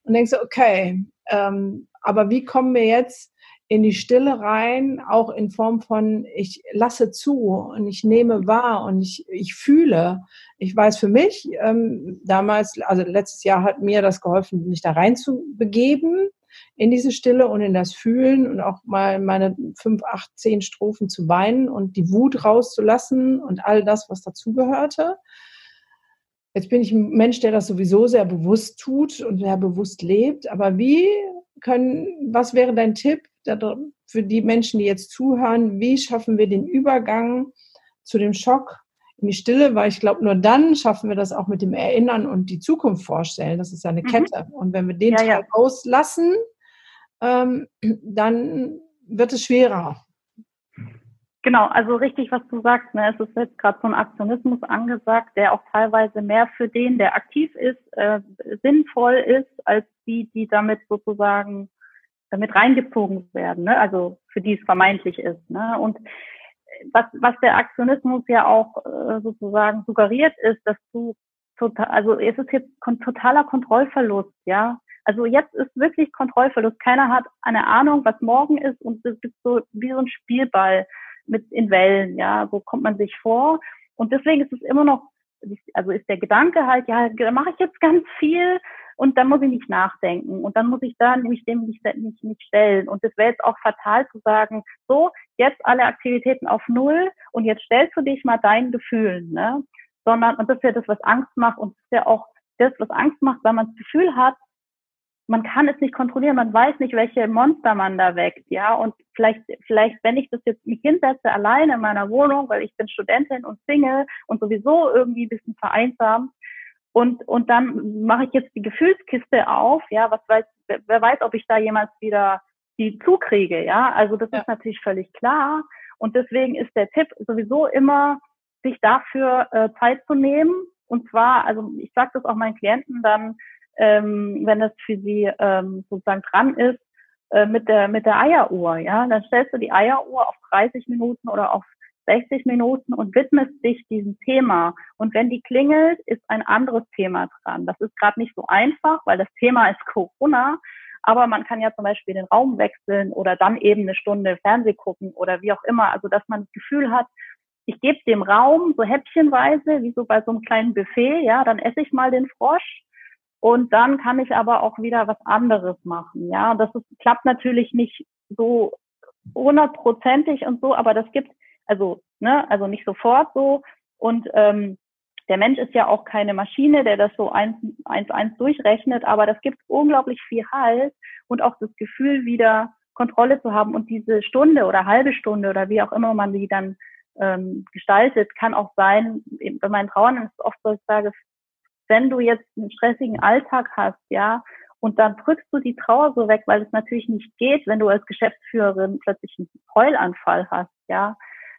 und denke so, okay, ähm, aber wie kommen wir jetzt in die Stille rein, auch in Form von, ich lasse zu und ich nehme wahr und ich, ich fühle. Ich weiß für mich, ähm, damals, also letztes Jahr hat mir das geholfen, mich da rein zu begeben in diese Stille und in das Fühlen und auch mal meine fünf, acht, zehn Strophen zu weinen und die Wut rauszulassen und all das, was dazugehörte. Jetzt bin ich ein Mensch, der das sowieso sehr bewusst tut und sehr bewusst lebt. Aber wie können, was wäre dein Tipp für die Menschen, die jetzt zuhören? Wie schaffen wir den Übergang zu dem Schock in die Stille? Weil ich glaube, nur dann schaffen wir das auch mit dem Erinnern und die Zukunft vorstellen. Das ist ja eine mhm. Kette. Und wenn wir den ja, Teil ja. auslassen, ähm, dann wird es schwerer. Genau, also richtig, was du sagst. Ne? Es ist jetzt gerade so ein Aktionismus angesagt, der auch teilweise mehr für den, der aktiv ist, äh, sinnvoll ist, als die, die damit sozusagen damit reingezogen werden. Ne? Also für die es vermeintlich ist. Ne? Und was, was der Aktionismus ja auch äh, sozusagen suggeriert, ist, dass du total, also es ist jetzt totaler Kontrollverlust, ja. Also jetzt ist wirklich Kontrollverlust. Keiner hat eine Ahnung, was morgen ist und es ist so wie so ein Spielball mit in Wellen, ja. So kommt man sich vor. Und deswegen ist es immer noch, also ist der Gedanke halt, ja, da mache ich jetzt ganz viel und dann muss ich nicht nachdenken und dann muss ich da nämlich dem nicht, nicht, nicht stellen. Und es wäre jetzt auch fatal zu sagen, so, jetzt alle Aktivitäten auf Null und jetzt stellst du dich mal deinen Gefühlen, ne? Sondern, und das ist ja das, was Angst macht und das ist ja auch das, was Angst macht, weil man das Gefühl hat, man kann es nicht kontrollieren, man weiß nicht, welche Monster man da weckt, ja. Und vielleicht, vielleicht, wenn ich das jetzt mich hinsetze, alleine in meiner Wohnung, weil ich bin Studentin und Single und sowieso irgendwie ein bisschen vereinsamt, und, und dann mache ich jetzt die Gefühlskiste auf, ja, was weiß, wer weiß, ob ich da jemals wieder die zukriege, ja. Also das ja. ist natürlich völlig klar. Und deswegen ist der Tipp sowieso immer, sich dafür äh, Zeit zu nehmen. Und zwar, also ich sage das auch meinen Klienten dann, ähm, wenn das für sie ähm, sozusagen dran ist, äh, mit der mit der Eieruhr, ja, dann stellst du die Eieruhr auf 30 Minuten oder auf 60 Minuten und widmest dich diesem Thema. Und wenn die klingelt, ist ein anderes Thema dran. Das ist gerade nicht so einfach, weil das Thema ist Corona. Aber man kann ja zum Beispiel den Raum wechseln oder dann eben eine Stunde Fernseh gucken oder wie auch immer. Also, dass man das Gefühl hat, ich gebe dem Raum so häppchenweise, wie so bei so einem kleinen Buffet, ja, dann esse ich mal den Frosch und dann kann ich aber auch wieder was anderes machen, ja. Das ist, klappt natürlich nicht so hundertprozentig und so, aber das gibt, also, ne, also nicht sofort so und ähm, der Mensch ist ja auch keine Maschine, der das so eins, eins, eins durchrechnet, aber das gibt unglaublich viel Halt und auch das Gefühl, wieder Kontrolle zu haben und diese Stunde oder halbe Stunde oder wie auch immer man die dann ähm, gestaltet, kann auch sein, bei meinen Trauern ist es oft so, ich sage, wenn du jetzt einen stressigen Alltag hast, ja, und dann drückst du die Trauer so weg, weil es natürlich nicht geht, wenn du als Geschäftsführerin plötzlich einen Heulanfall hast, ja,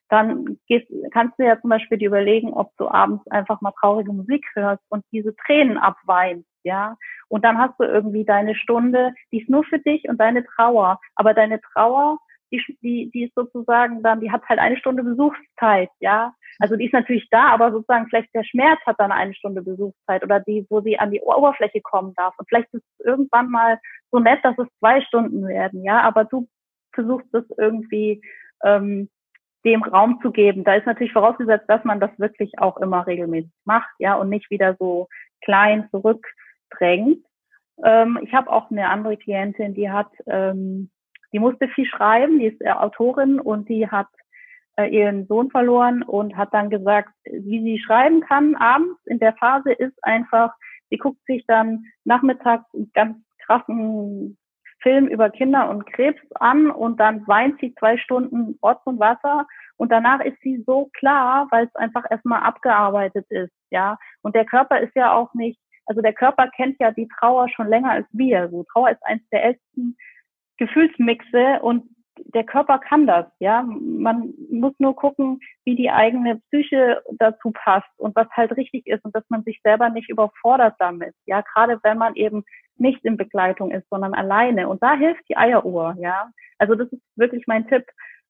dann gehst, kannst du ja zum Beispiel dir überlegen, ob du abends einfach mal traurige Musik hörst und diese Tränen abweinst, ja. Und dann hast du irgendwie deine Stunde, die ist nur für dich und deine Trauer. Aber deine Trauer die, die, die ist sozusagen dann, die hat halt eine Stunde Besuchszeit, ja. Also die ist natürlich da, aber sozusagen vielleicht der Schmerz hat dann eine Stunde Besuchszeit oder die, wo sie an die Oberfläche kommen darf. Und vielleicht ist es irgendwann mal so nett, dass es zwei Stunden werden, ja. Aber du versuchst es irgendwie ähm, dem Raum zu geben. Da ist natürlich vorausgesetzt, dass man das wirklich auch immer regelmäßig macht, ja, und nicht wieder so klein zurückdrängt. Ähm, ich habe auch eine andere Klientin, die hat ähm, die musste viel schreiben, die ist äh, Autorin und die hat äh, ihren Sohn verloren und hat dann gesagt, wie sie schreiben kann abends in der Phase ist einfach, sie guckt sich dann nachmittags einen ganz krassen Film über Kinder und Krebs an und dann weint sie zwei Stunden Orts und Wasser und danach ist sie so klar, weil es einfach erstmal abgearbeitet ist, ja. Und der Körper ist ja auch nicht, also der Körper kennt ja die Trauer schon länger als wir. So Trauer ist eines der ältesten Gefühlsmixe und der Körper kann das, ja. Man muss nur gucken, wie die eigene Psyche dazu passt und was halt richtig ist und dass man sich selber nicht überfordert damit, ja. Gerade wenn man eben nicht in Begleitung ist, sondern alleine. Und da hilft die Eieruhr, ja. Also das ist wirklich mein Tipp.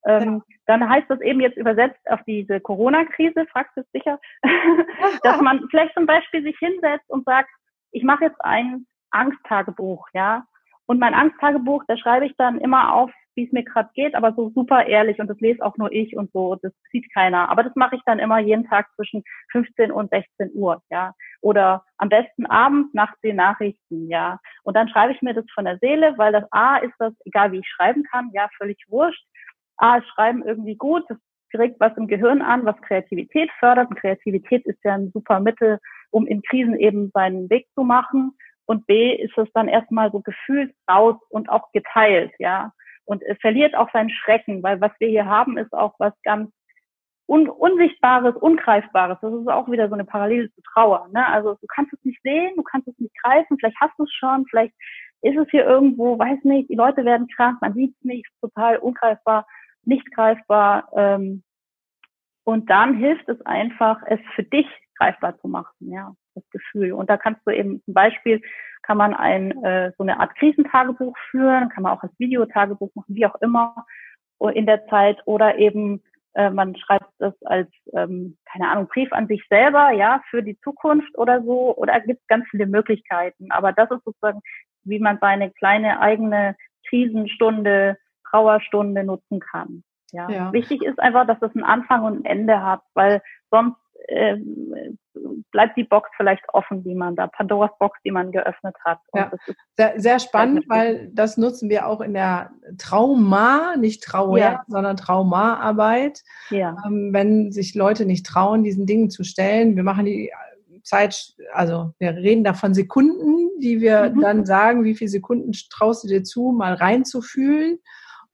Ähm, ja. Dann heißt das eben jetzt übersetzt auf diese Corona-Krise, fragst du es sicher, dass man vielleicht zum Beispiel sich hinsetzt und sagt, ich mache jetzt ein Angsttagebuch, ja. Und mein Angsttagebuch, da schreibe ich dann immer auf, wie es mir gerade geht, aber so super ehrlich und das lese auch nur ich und so, das sieht keiner. Aber das mache ich dann immer jeden Tag zwischen 15 und 16 Uhr, ja. Oder am besten abends nach den Nachrichten, ja. Und dann schreibe ich mir das von der Seele, weil das A ist das, egal wie ich schreiben kann, ja, völlig wurscht. A ist Schreiben irgendwie gut, das regt was im Gehirn an, was Kreativität fördert. Und Kreativität ist ja ein super Mittel, um in Krisen eben seinen Weg zu machen und B ist es dann erstmal so gefühlt raus und auch geteilt, ja. Und es verliert auch seinen Schrecken, weil was wir hier haben, ist auch was ganz Un Unsichtbares, Ungreifbares. Das ist auch wieder so eine Parallele zu Trauer. Ne? Also du kannst es nicht sehen, du kannst es nicht greifen, vielleicht hast du es schon, vielleicht ist es hier irgendwo, weiß nicht, die Leute werden krank, man sieht es nicht, total ungreifbar, nicht greifbar. Ähm, und dann hilft es einfach, es für dich greifbar zu machen, ja, das Gefühl. Und da kannst du eben zum Beispiel, kann man ein, äh, so eine Art Krisentagebuch führen, kann man auch als Videotagebuch machen, wie auch immer in der Zeit oder eben äh, man schreibt das als, ähm, keine Ahnung, Brief an sich selber, ja, für die Zukunft oder so, oder gibt es ganz viele Möglichkeiten. Aber das ist sozusagen, wie man seine kleine eigene Krisenstunde, Trauerstunde nutzen kann. Ja. ja. Wichtig ist einfach, dass es einen Anfang und ein Ende hat, weil sonst äh, bleibt die Box vielleicht offen, die man da, Pandoras Box, die man geöffnet hat. Ja. sehr, sehr spannend, weil das nutzen wir auch in der Trauma, nicht Trauer, ja. sondern Traumaarbeit. Ja. Ähm, wenn sich Leute nicht trauen, diesen Dingen zu stellen, wir machen die Zeit, also wir reden da von Sekunden, die wir mhm. dann sagen, wie viele Sekunden traust du dir zu, mal reinzufühlen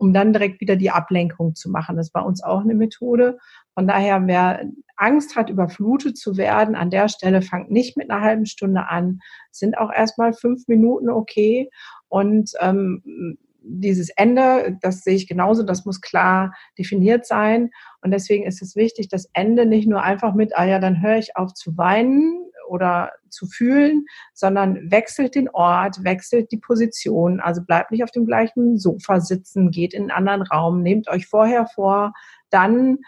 um dann direkt wieder die Ablenkung zu machen. Das ist bei uns auch eine Methode. Von daher, wer Angst hat, überflutet zu werden, an der Stelle fangt nicht mit einer halben Stunde an. sind auch erstmal fünf Minuten okay. Und ähm, dieses Ende, das sehe ich genauso, das muss klar definiert sein. Und deswegen ist es wichtig, das Ende nicht nur einfach mit, ah ja, dann höre ich auf zu weinen, oder zu fühlen, sondern wechselt den Ort, wechselt die Position, also bleibt nicht auf dem gleichen Sofa sitzen, geht in einen anderen Raum, nehmt euch vorher vor, dann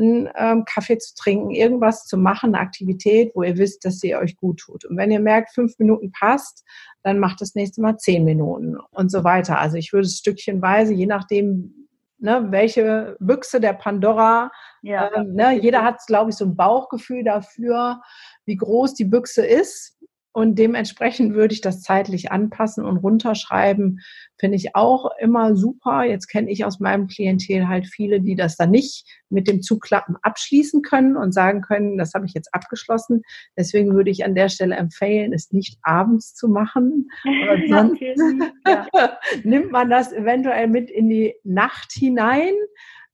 einen ähm, Kaffee zu trinken, irgendwas zu machen, eine Aktivität, wo ihr wisst, dass sie euch gut tut. Und wenn ihr merkt, fünf Minuten passt, dann macht das nächste Mal zehn Minuten und so weiter. Also ich würde es stückchenweise, je nachdem, ne, welche Büchse der Pandora. Ja, ähm, ne, jeder hat, glaube ich, so ein Bauchgefühl dafür, wie groß die Büchse ist. Und dementsprechend würde ich das zeitlich anpassen und runterschreiben. Finde ich auch immer super. Jetzt kenne ich aus meinem Klientel halt viele, die das dann nicht mit dem Zuklappen abschließen können und sagen können, das habe ich jetzt abgeschlossen. Deswegen würde ich an der Stelle empfehlen, es nicht abends zu machen. Sonst ja. nimmt man das eventuell mit in die Nacht hinein.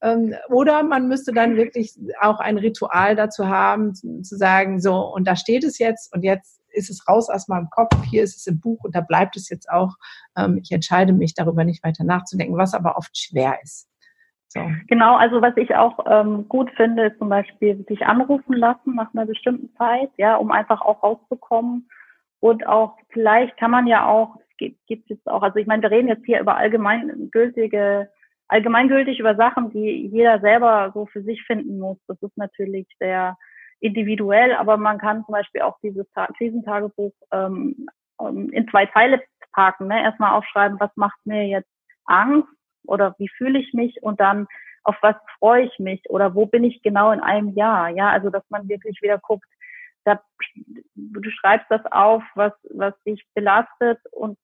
Ähm, oder man müsste dann wirklich auch ein Ritual dazu haben, zu sagen, so, und da steht es jetzt und jetzt ist es raus aus meinem Kopf, hier ist es im Buch und da bleibt es jetzt auch. Ähm, ich entscheide mich darüber nicht weiter nachzudenken, was aber oft schwer ist. So. Genau, also was ich auch ähm, gut finde, ist zum Beispiel sich anrufen lassen nach einer bestimmten Zeit, ja, um einfach auch rauszukommen. Und auch vielleicht kann man ja auch, gibt, gibt jetzt auch, also ich meine, wir reden jetzt hier über allgemeingültige, allgemeingültig über Sachen, die jeder selber so für sich finden muss. Das ist natürlich sehr individuell, aber man kann zum Beispiel auch dieses Krisentagebuch ähm, ähm, in zwei Teile packen. Ne? Erstmal aufschreiben, was macht mir jetzt Angst oder wie fühle ich mich und dann auf was freue ich mich oder wo bin ich genau in einem Jahr. Ja, also dass man wirklich wieder guckt, da, du schreibst das auf, was, was dich belastet und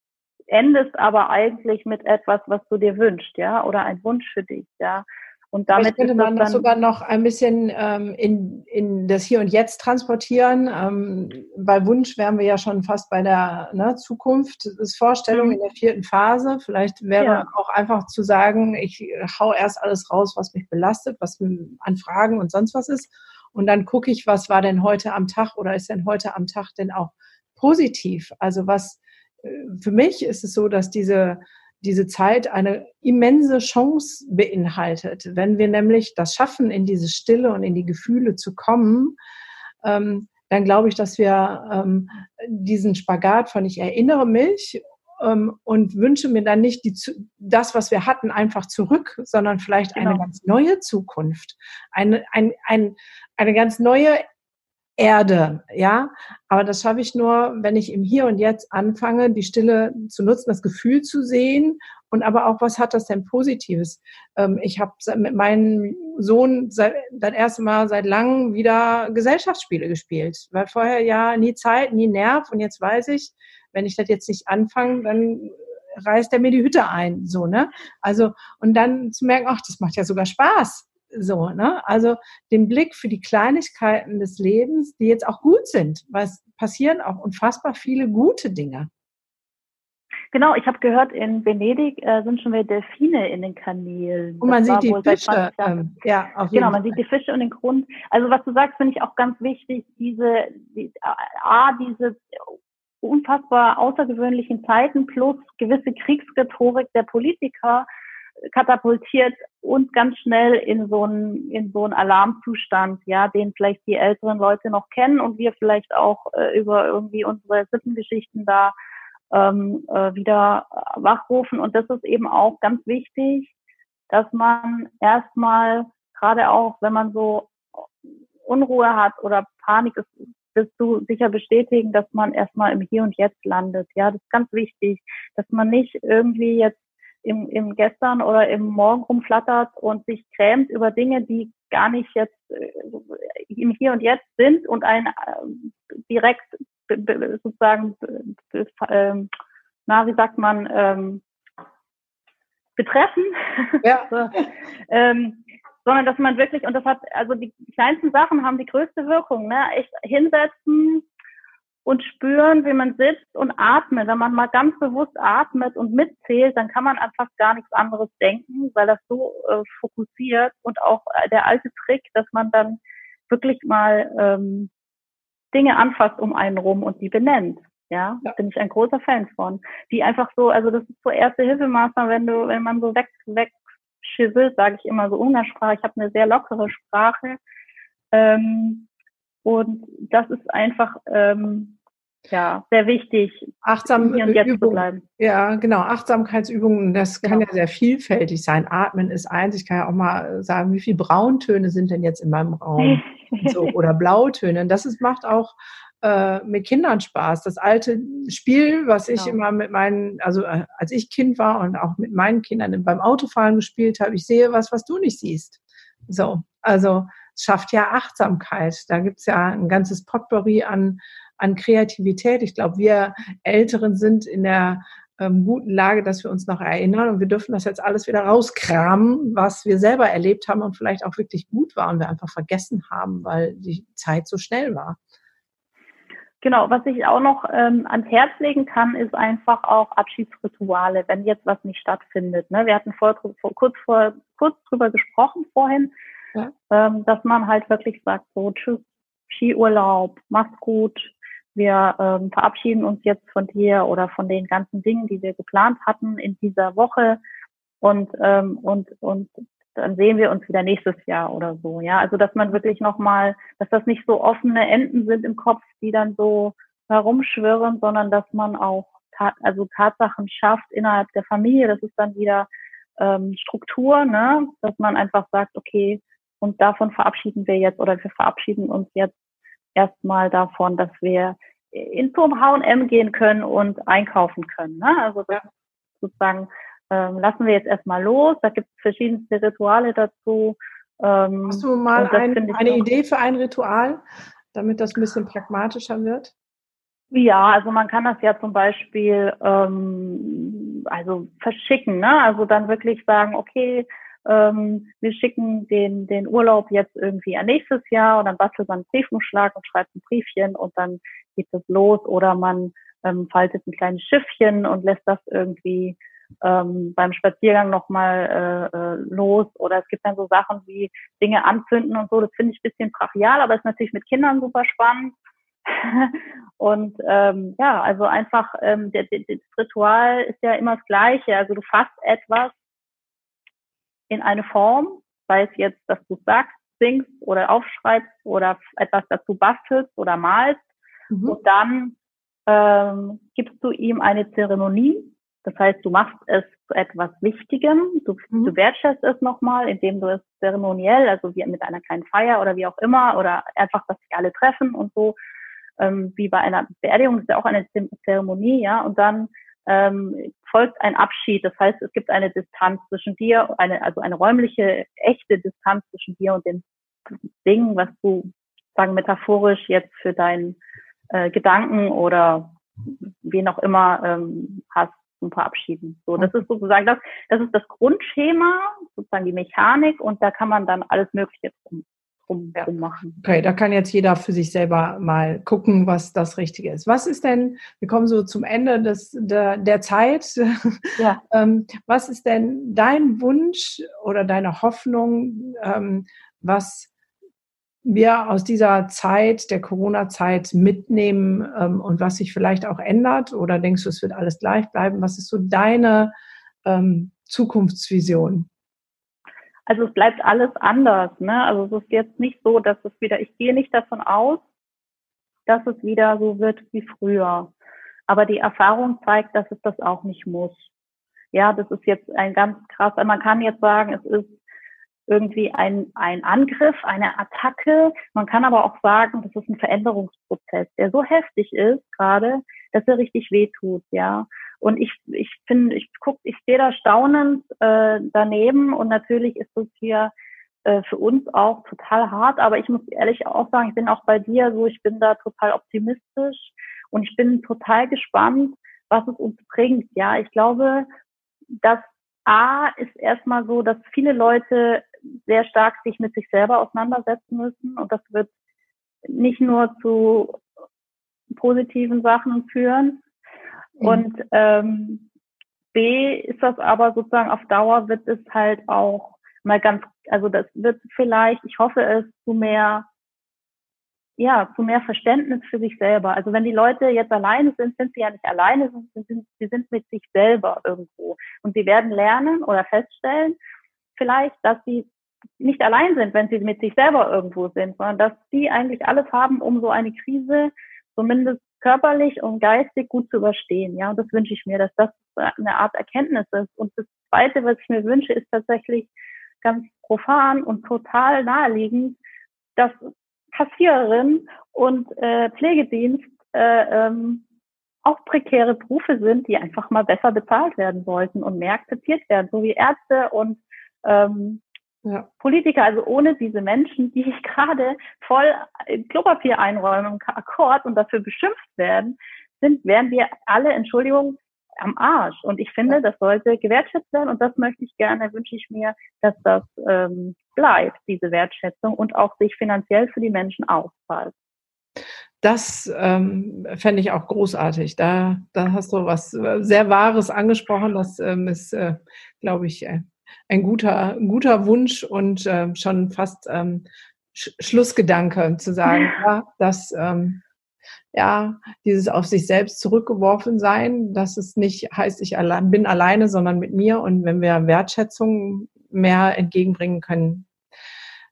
endest aber eigentlich mit etwas, was du dir wünschst, ja, oder ein Wunsch für dich, ja. Und damit könnte man das sogar noch ein bisschen ähm, in, in das Hier und Jetzt transportieren. Ähm, bei Wunsch wären wir ja schon fast bei der ne, Zukunft, das Vorstellung mhm. in der vierten Phase. Vielleicht wäre ja. auch einfach zu sagen, ich hau erst alles raus, was mich belastet, was an Fragen und sonst was ist. Und dann gucke ich, was war denn heute am Tag oder ist denn heute am Tag denn auch positiv? Also was äh, für mich ist es so, dass diese diese Zeit eine immense Chance beinhaltet. Wenn wir nämlich das schaffen, in diese Stille und in die Gefühle zu kommen, ähm, dann glaube ich, dass wir ähm, diesen Spagat von ich erinnere mich ähm, und wünsche mir dann nicht die, das, was wir hatten, einfach zurück, sondern vielleicht genau. eine ganz neue Zukunft, eine, ein, ein, eine ganz neue Erde, ja. Aber das schaffe ich nur, wenn ich im Hier und Jetzt anfange, die Stille zu nutzen, das Gefühl zu sehen und aber auch, was hat das denn Positives? Ähm, ich habe mit meinem Sohn seit, das erste Mal seit langem wieder Gesellschaftsspiele gespielt, weil vorher ja nie Zeit, nie Nerv und jetzt weiß ich, wenn ich das jetzt nicht anfange, dann reißt er mir die Hütte ein, so, ne? Also, und dann zu merken, ach, das macht ja sogar Spaß. So, ne? Also den Blick für die Kleinigkeiten des Lebens, die jetzt auch gut sind, weil es passieren auch unfassbar viele gute Dinge. Genau, ich habe gehört, in Venedig äh, sind schon wieder Delfine in den Kanälen. Und man sieht die Fische. Ähm, ja, auf jeden genau, man Fall. sieht die Fische und den Grund. Also was du sagst, finde ich auch ganz wichtig, diese, die, A, diese unfassbar außergewöhnlichen Zeiten plus gewisse Kriegsrhetorik der Politiker, katapultiert uns ganz schnell in so einen, in so einen Alarmzustand, ja, den vielleicht die älteren Leute noch kennen und wir vielleicht auch äh, über irgendwie unsere Sippengeschichten da ähm, äh, wieder wachrufen. Und das ist eben auch ganz wichtig, dass man erstmal, gerade auch wenn man so Unruhe hat oder Panik ist, wirst du sicher bestätigen, dass man erstmal im Hier und Jetzt landet. Ja, das ist ganz wichtig, dass man nicht irgendwie jetzt im, im Gestern oder im Morgen rumflattert und sich grämt über Dinge, die gar nicht jetzt äh, im Hier und Jetzt sind und einen äh, direkt sozusagen, äh, na, wie sagt man, ähm, betreffen. Ja. so, ähm, sondern dass man wirklich, und das hat, also die kleinsten Sachen haben die größte Wirkung, ne? Echt hinsetzen, und spüren, wie man sitzt und atmet. Wenn man mal ganz bewusst atmet und mitzählt, dann kann man einfach gar nichts anderes denken, weil das so äh, fokussiert und auch äh, der alte Trick, dass man dann wirklich mal ähm, Dinge anfasst um einen rum und die benennt. Ja, ja, bin ich ein großer Fan von. Die einfach so, also das ist so erste Hilfemaßnahme, wenn du, wenn man so weg, wegschisselt, sage ich immer so Umgangssprache. Ich habe eine sehr lockere Sprache. Ähm, und das ist einfach ähm, ja sehr wichtig, achtsam hier und jetzt Übung, zu bleiben. Ja, genau, Achtsamkeitsübungen, das kann genau. ja sehr vielfältig sein. Atmen ist eins. Ich kann ja auch mal sagen, wie viele Brauntöne sind denn jetzt in meinem Raum? so, oder Blautöne. Das ist, macht auch äh, mit Kindern Spaß. Das alte Spiel, was ich genau. immer mit meinen, also äh, als ich Kind war und auch mit meinen Kindern beim Autofahren gespielt habe, ich sehe was, was du nicht siehst. So, also es schafft ja Achtsamkeit. Da gibt's ja ein ganzes Potpourri an, an Kreativität. Ich glaube, wir Älteren sind in der ähm, guten Lage, dass wir uns noch erinnern und wir dürfen das jetzt alles wieder rauskramen, was wir selber erlebt haben und vielleicht auch wirklich gut war und wir einfach vergessen haben, weil die Zeit so schnell war. Genau, was ich auch noch ähm, ans Herz legen kann, ist einfach auch Abschiedsrituale, wenn jetzt was nicht stattfindet. Ne? Wir hatten vor, vor, kurz, vor, kurz drüber gesprochen vorhin, ähm, dass man halt wirklich sagt, so tschüss, Skiurlaub, mach's gut, wir ähm, verabschieden uns jetzt von dir oder von den ganzen Dingen, die wir geplant hatten in dieser Woche und ähm, und und dann sehen wir uns wieder nächstes Jahr oder so. Ja, also dass man wirklich nochmal, dass das nicht so offene Enden sind im Kopf, die dann so herumschwirren, sondern dass man auch also Tatsachen schafft innerhalb der Familie. Das ist dann wieder ähm, Struktur, ne? dass man einfach sagt, okay, und davon verabschieden wir jetzt oder wir verabschieden uns jetzt erstmal davon, dass wir in zum H&M gehen können und einkaufen können. Ne? Also das sozusagen ähm, lassen wir jetzt erstmal los. Da gibt es verschiedenste Rituale dazu. Ähm, Hast du mal ein, eine Idee für ein Ritual, damit das ein bisschen pragmatischer wird? Ja, also man kann das ja zum Beispiel ähm, also verschicken, ne? Also dann wirklich sagen, okay, ähm, wir schicken den, den Urlaub jetzt irgendwie an nächstes Jahr und dann bastelt man einen Briefumschlag und schreibt ein Briefchen und dann geht es los oder man ähm, faltet ein kleines Schiffchen und lässt das irgendwie ähm, beim Spaziergang nochmal äh, äh, los oder es gibt dann so Sachen wie Dinge anzünden und so, das finde ich ein bisschen brachial, aber ist natürlich mit Kindern super spannend. und ähm, ja, also einfach, ähm, das Ritual ist ja immer das Gleiche. Also du fasst etwas in eine Form, sei es jetzt, dass du sagst, singst oder aufschreibst oder etwas dazu bastelst oder malst. Mhm. Und dann ähm, gibst du ihm eine Zeremonie. Das heißt, du machst es zu etwas Wichtigem. Du, mhm. du wertschätzt es nochmal, indem du es zeremoniell, also wie mit einer kleinen Feier oder wie auch immer, oder einfach, dass sich alle treffen und so, ähm, wie bei einer Beerdigung ist ja auch eine Zeremonie, ja, und dann ähm, folgt ein Abschied. Das heißt, es gibt eine Distanz zwischen dir, eine, also eine räumliche, echte Distanz zwischen dir und dem Ding, was du, sagen metaphorisch jetzt für deinen äh, Gedanken oder wen auch immer ähm, hast zum Verabschieden. So, das ist sozusagen das, das ist das Grundschema, sozusagen die Mechanik und da kann man dann alles Mögliche drum drum, ja. machen. Okay, da kann jetzt jeder für sich selber mal gucken, was das Richtige ist. Was ist denn, wir kommen so zum Ende des, der, der Zeit. Ja. ähm, was ist denn dein Wunsch oder deine Hoffnung, ähm, was wir aus dieser Zeit, der Corona-Zeit mitnehmen ähm, und was sich vielleicht auch ändert? Oder denkst du, es wird alles gleich bleiben? Was ist so deine Zukunftsvision? Also es bleibt alles anders. Ne? Also es ist jetzt nicht so, dass es wieder, ich gehe nicht davon aus, dass es wieder so wird wie früher. Aber die Erfahrung zeigt, dass es das auch nicht muss. Ja, das ist jetzt ein ganz krass, man kann jetzt sagen, es ist irgendwie ein, ein Angriff, eine Attacke. Man kann aber auch sagen, das ist ein Veränderungsprozess, der so heftig ist gerade, dass er richtig wehtut, ja. Und ich, ich finde, ich guck, ich stehe da staunend äh, daneben und natürlich ist es hier äh, für uns auch total hart, aber ich muss ehrlich auch sagen, ich bin auch bei dir so, ich bin da total optimistisch und ich bin total gespannt, was es uns bringt. Ja, ich glaube, dass A ist erstmal so, dass viele Leute sehr stark sich mit sich selber auseinandersetzen müssen und das wird nicht nur zu positiven Sachen führen, Mhm. Und ähm, B ist das aber sozusagen auf Dauer wird es halt auch mal ganz, also das wird vielleicht, ich hoffe es, zu mehr, ja, zu mehr Verständnis für sich selber. Also wenn die Leute jetzt alleine sind, sind sie ja nicht alleine, sie sind, sie sind mit sich selber irgendwo. Und sie werden lernen oder feststellen, vielleicht, dass sie nicht allein sind, wenn sie mit sich selber irgendwo sind, sondern dass sie eigentlich alles haben, um so eine Krise zumindest körperlich und geistig gut zu überstehen. Ja, und das wünsche ich mir, dass das eine Art Erkenntnis ist. Und das Zweite, was ich mir wünsche, ist tatsächlich ganz profan und total naheliegend, dass Kassiererin und äh, Pflegedienst äh, ähm, auch prekäre Berufe sind, die einfach mal besser bezahlt werden sollten und mehr akzeptiert werden, so wie Ärzte und ähm, ja. Politiker. Also ohne diese Menschen, die gerade voll Klopapier einräumen im Akkord und dafür beschimpft werden, sind, wären wir alle, Entschuldigung, am Arsch. Und ich finde, das sollte gewertschätzt werden und das möchte ich gerne, wünsche ich mir, dass das ähm, bleibt, diese Wertschätzung und auch sich finanziell für die Menschen auszahlt. Das ähm, fände ich auch großartig. Da, da hast du was äh, sehr Wahres angesprochen. Das ähm, ist, äh, glaube ich, äh, ein guter, ein guter Wunsch und äh, schon fast ähm, Sch Schlussgedanke zu sagen, ja, dass ähm, ja, dieses auf sich selbst zurückgeworfen sein, dass es nicht heißt, ich allein, bin alleine, sondern mit mir. Und wenn wir Wertschätzung mehr entgegenbringen können,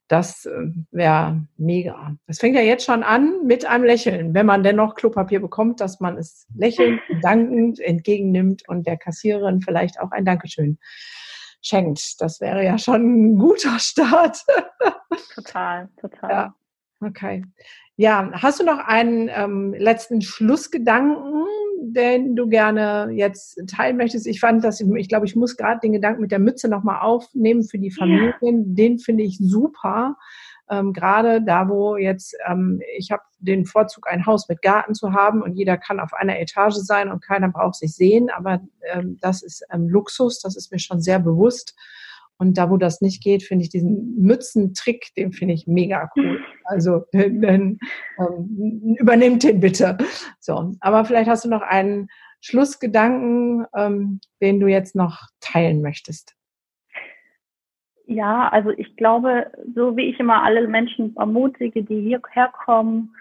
das äh, wäre mega. Das fängt ja jetzt schon an mit einem Lächeln, wenn man dennoch Klopapier bekommt, dass man es lächelnd, dankend entgegennimmt und der Kassiererin vielleicht auch ein Dankeschön schenkt. Das wäre ja schon ein guter Start. Total, total. Ja. Okay. Ja, hast du noch einen ähm, letzten Schlussgedanken, den du gerne jetzt teilen möchtest? Ich fand das, ich glaube, ich muss gerade den Gedanken mit der Mütze nochmal aufnehmen für die Familien. Ja. Den finde ich super. Ähm, gerade da, wo jetzt, ähm, ich habe den Vorzug, ein Haus mit Garten zu haben und jeder kann auf einer Etage sein und keiner braucht sich sehen, aber ähm, das ist ähm, Luxus, das ist mir schon sehr bewusst. Und da, wo das nicht geht, finde ich diesen Mützentrick, den finde ich mega cool. Also dann, ähm, übernimmt den bitte. So, aber vielleicht hast du noch einen Schlussgedanken, ähm, den du jetzt noch teilen möchtest. Ja, also ich glaube, so wie ich immer alle Menschen ermutige, die hierher kommen,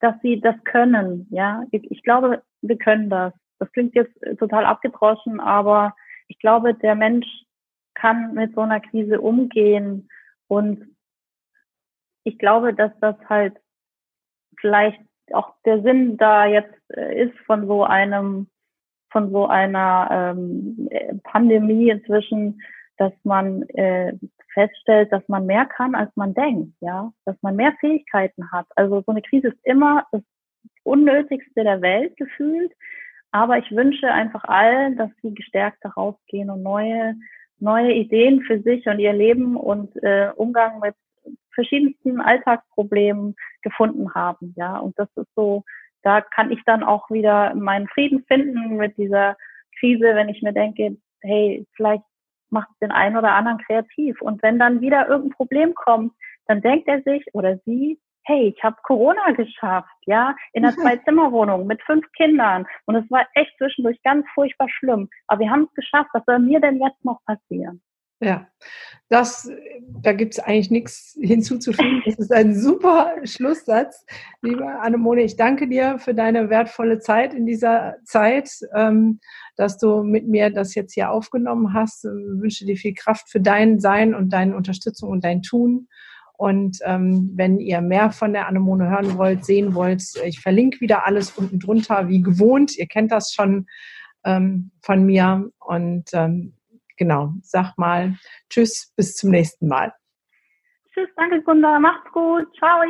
dass sie das können. Ja, ich, ich glaube, wir können das. Das klingt jetzt total abgedroschen, aber ich glaube, der Mensch kann mit so einer Krise umgehen. Und ich glaube, dass das halt vielleicht auch der Sinn da jetzt äh, ist von so einem, von so einer ähm, Pandemie inzwischen, dass man äh, feststellt, dass man mehr kann, als man denkt, ja, dass man mehr Fähigkeiten hat. Also so eine Krise ist immer das Unnötigste der Welt gefühlt. Aber ich wünsche einfach allen, dass sie gestärkt rausgehen und neue neue Ideen für sich und ihr Leben und äh, Umgang mit verschiedensten Alltagsproblemen gefunden haben. Ja, und das ist so, da kann ich dann auch wieder meinen Frieden finden mit dieser Krise, wenn ich mir denke, hey, vielleicht macht den einen oder anderen kreativ. Und wenn dann wieder irgendein Problem kommt, dann denkt er sich oder sie, hey, ich habe Corona geschafft, ja, in einer Zwei-Zimmer-Wohnung mit fünf Kindern. Und es war echt zwischendurch ganz furchtbar schlimm. Aber wir haben es geschafft. Was soll mir denn jetzt noch passieren? Ja, das, da gibt es eigentlich nichts hinzuzufügen. Das ist ein super Schlusssatz. Liebe Annemone, ich danke dir für deine wertvolle Zeit in dieser Zeit, ähm, dass du mit mir das jetzt hier aufgenommen hast. Ich wünsche dir viel Kraft für dein Sein und deine Unterstützung und dein Tun. Und ähm, wenn ihr mehr von der Anemone hören wollt, sehen wollt, ich verlinke wieder alles unten drunter, wie gewohnt. Ihr kennt das schon ähm, von mir. Und ähm, genau, sag mal Tschüss, bis zum nächsten Mal. Tschüss, danke Gunda, macht's gut, ciao.